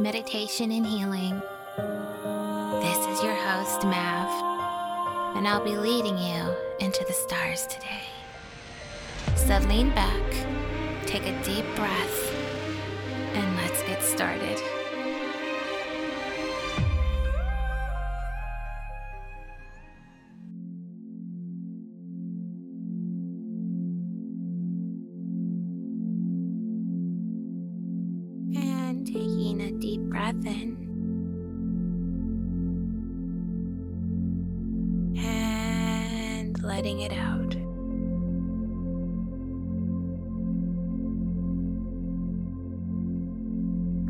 meditation and healing. This is your host, Mav, and I'll be leading you into the stars today. So lean back, take a deep breath, and let's get started. A deep breath in. And letting it out.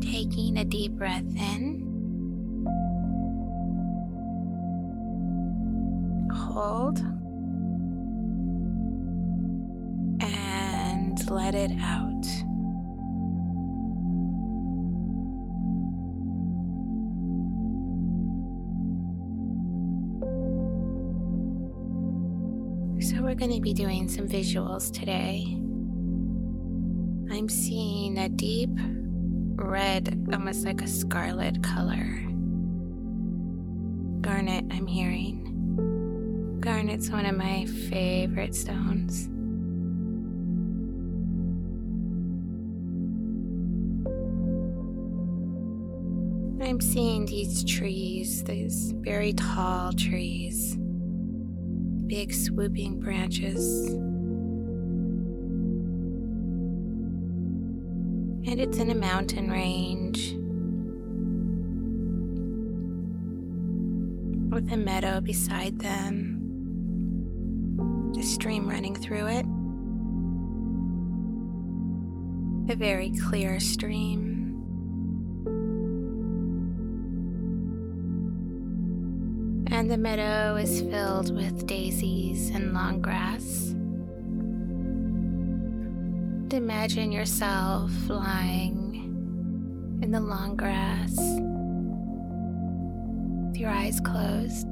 Taking a deep breath in. Hold. And let it out. Going to be doing some visuals today. I'm seeing a deep red, almost like a scarlet color. Garnet, I'm hearing. Garnet's one of my favorite stones. I'm seeing these trees, these very tall trees big swooping branches. And it's in a mountain range with a meadow beside them, a stream running through it, a very clear stream. The meadow is filled with daisies and long grass. Imagine yourself lying in the long grass with your eyes closed.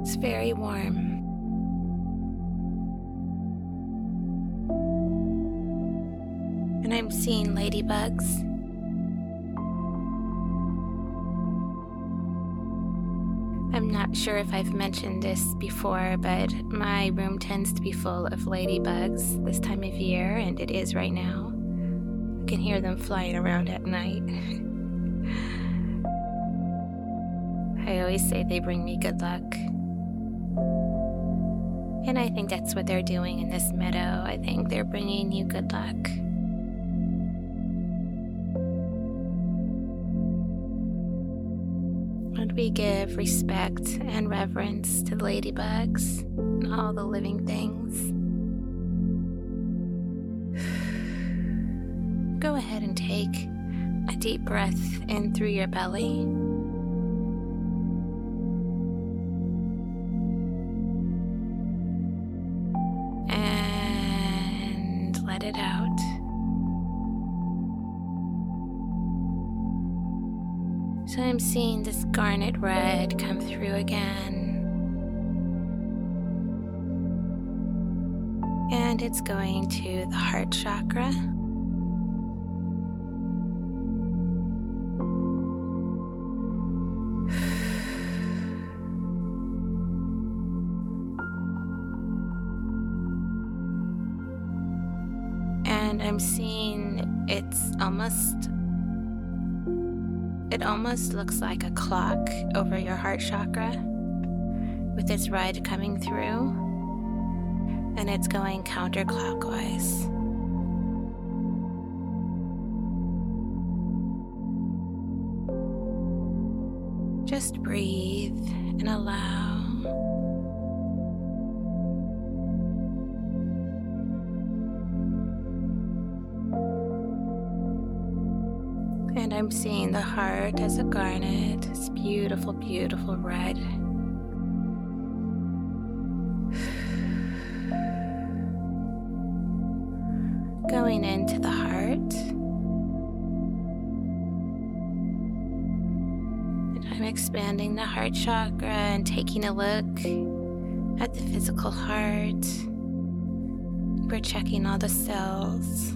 It's very warm. And I'm seeing ladybugs Not sure if I've mentioned this before, but my room tends to be full of ladybugs this time of year, and it is right now. I can hear them flying around at night. I always say they bring me good luck. And I think that's what they're doing in this meadow. I think they're bringing you good luck. We give respect and reverence to the ladybugs and all the living things. Go ahead and take a deep breath in through your belly. Seeing this garnet red come through again. And it's going to the heart chakra. And I'm seeing it's almost it almost looks like a clock over your heart chakra with its red coming through, and it's going counterclockwise. Just breathe and allow. I'm seeing the heart as a garnet. It's beautiful, beautiful red. Going into the heart. And I'm expanding the heart chakra and taking a look at the physical heart. We're checking all the cells.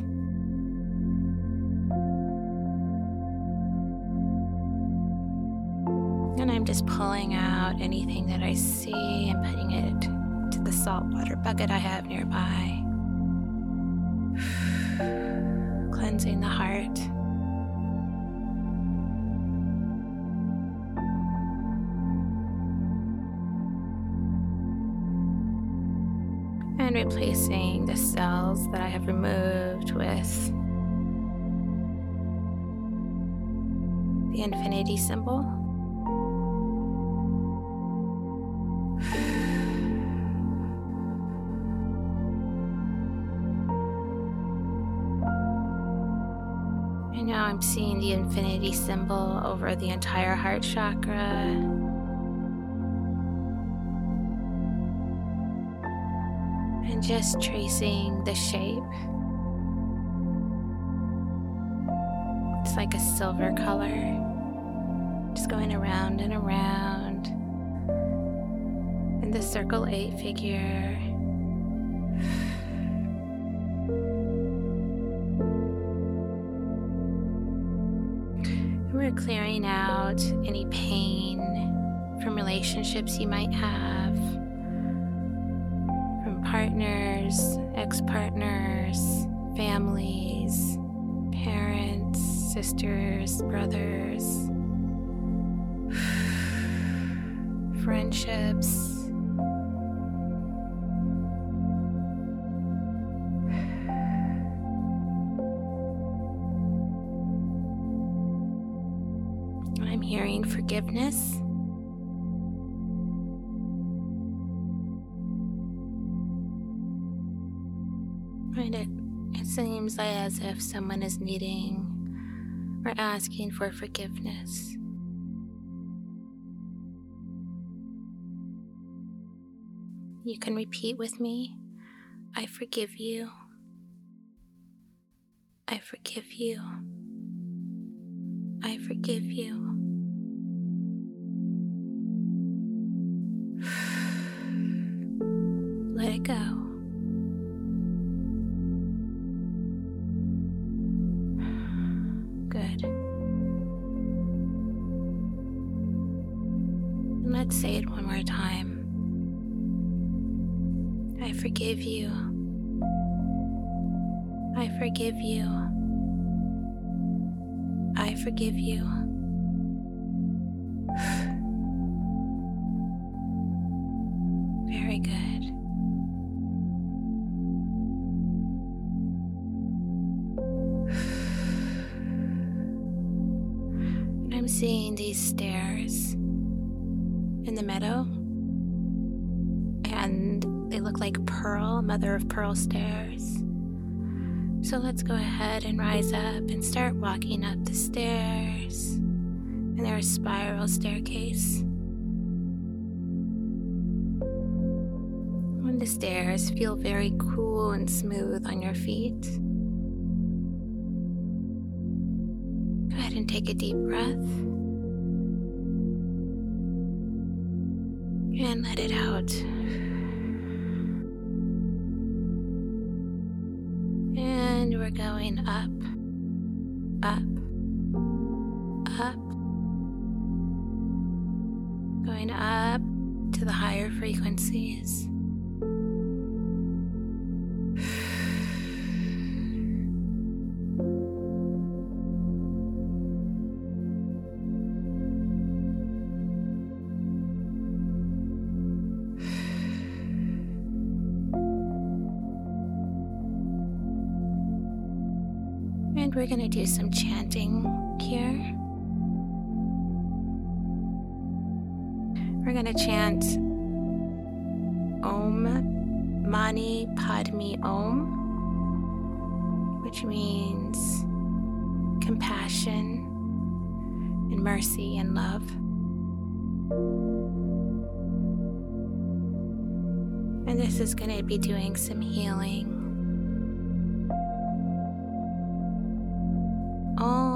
Just pulling out anything that I see and putting it to the saltwater bucket I have nearby. Cleansing the heart. And replacing the cells that I have removed with the infinity symbol. I'm seeing the infinity symbol over the entire heart chakra. And just tracing the shape. It's like a silver color, just going around and around. And the circle eight figure clearing out any pain from relationships you might have, from partners, ex partners, families, parents, sisters, brothers, friendships. Forgiveness. Right, it, it seems as if someone is needing or asking for forgiveness. You can repeat with me I forgive you. I forgive you. I forgive you. Go. Good. And let's say it one more time. I forgive you. I forgive you. I forgive you. Very good. Seeing these stairs in the meadow, and they look like pearl, mother of pearl stairs. So let's go ahead and rise up and start walking up the stairs. And they're a spiral staircase. When the stairs feel very cool and smooth on your feet. Take a deep breath. and let it out. And we're going up, up, up, going up to the higher frequencies. We're to do some chanting here. We're to chant Om Mani Padme Om, which means compassion and mercy and love. And this is going to be doing some healing 어.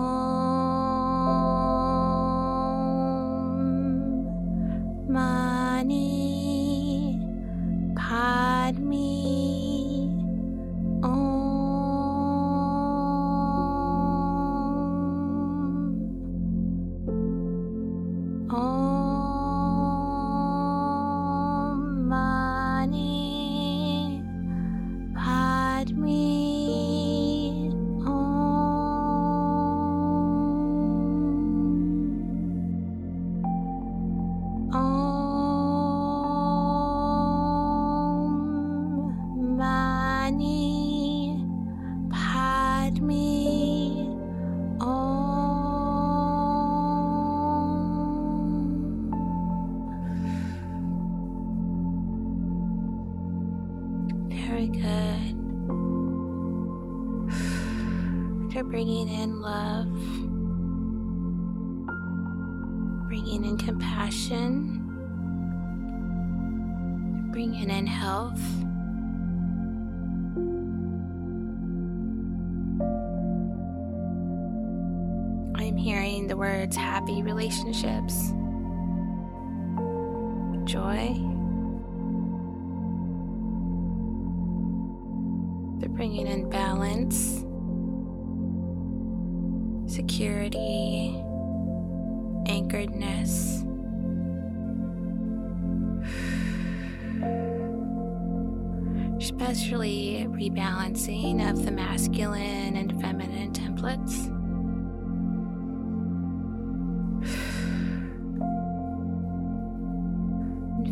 Good. You're bringing in love, bringing in compassion, bringing in health. I'm hearing the words happy relationships, joy. They're bringing in balance security, anchoredness. Especially rebalancing of the masculine and feminine templates.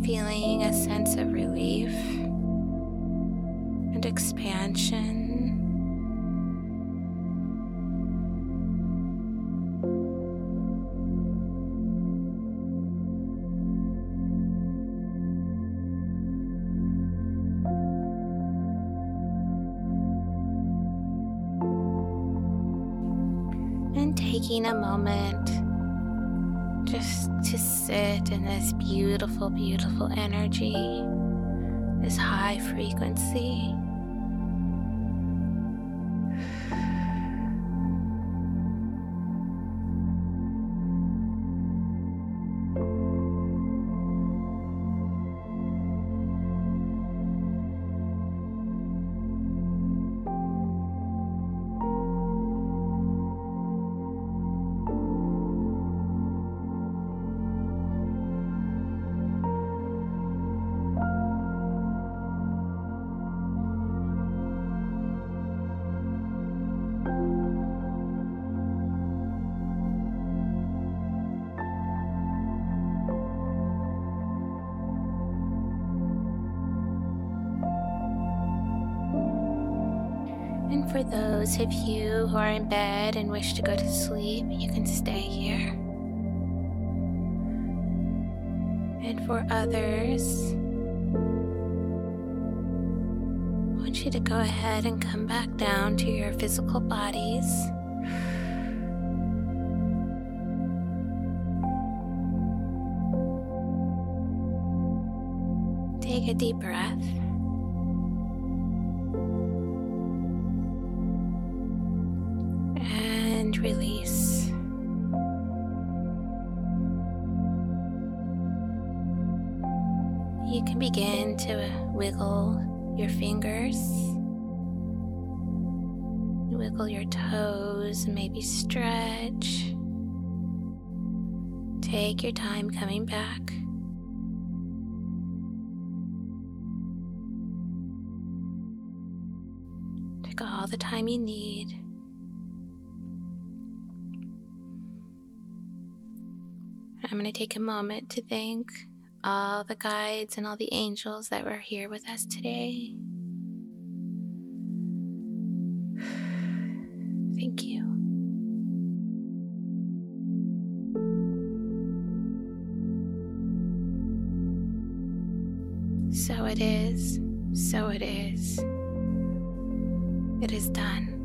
Feeling a sense of relief and expansion. And taking a moment just to sit in this beautiful, beautiful energy, this high frequency. For those of you who are in bed and wish to go to sleep, you can stay here. And for others, I want you to go ahead and come back down to your physical bodies. Take a deep breath. And release. You can begin to wiggle your fingers, wiggle your toes, maybe stretch. Take your time coming back. Take all the time you need. I'm going to take a moment to thank all the guides and all the angels that were here with us today. Thank you. So it is, so it is. It is done.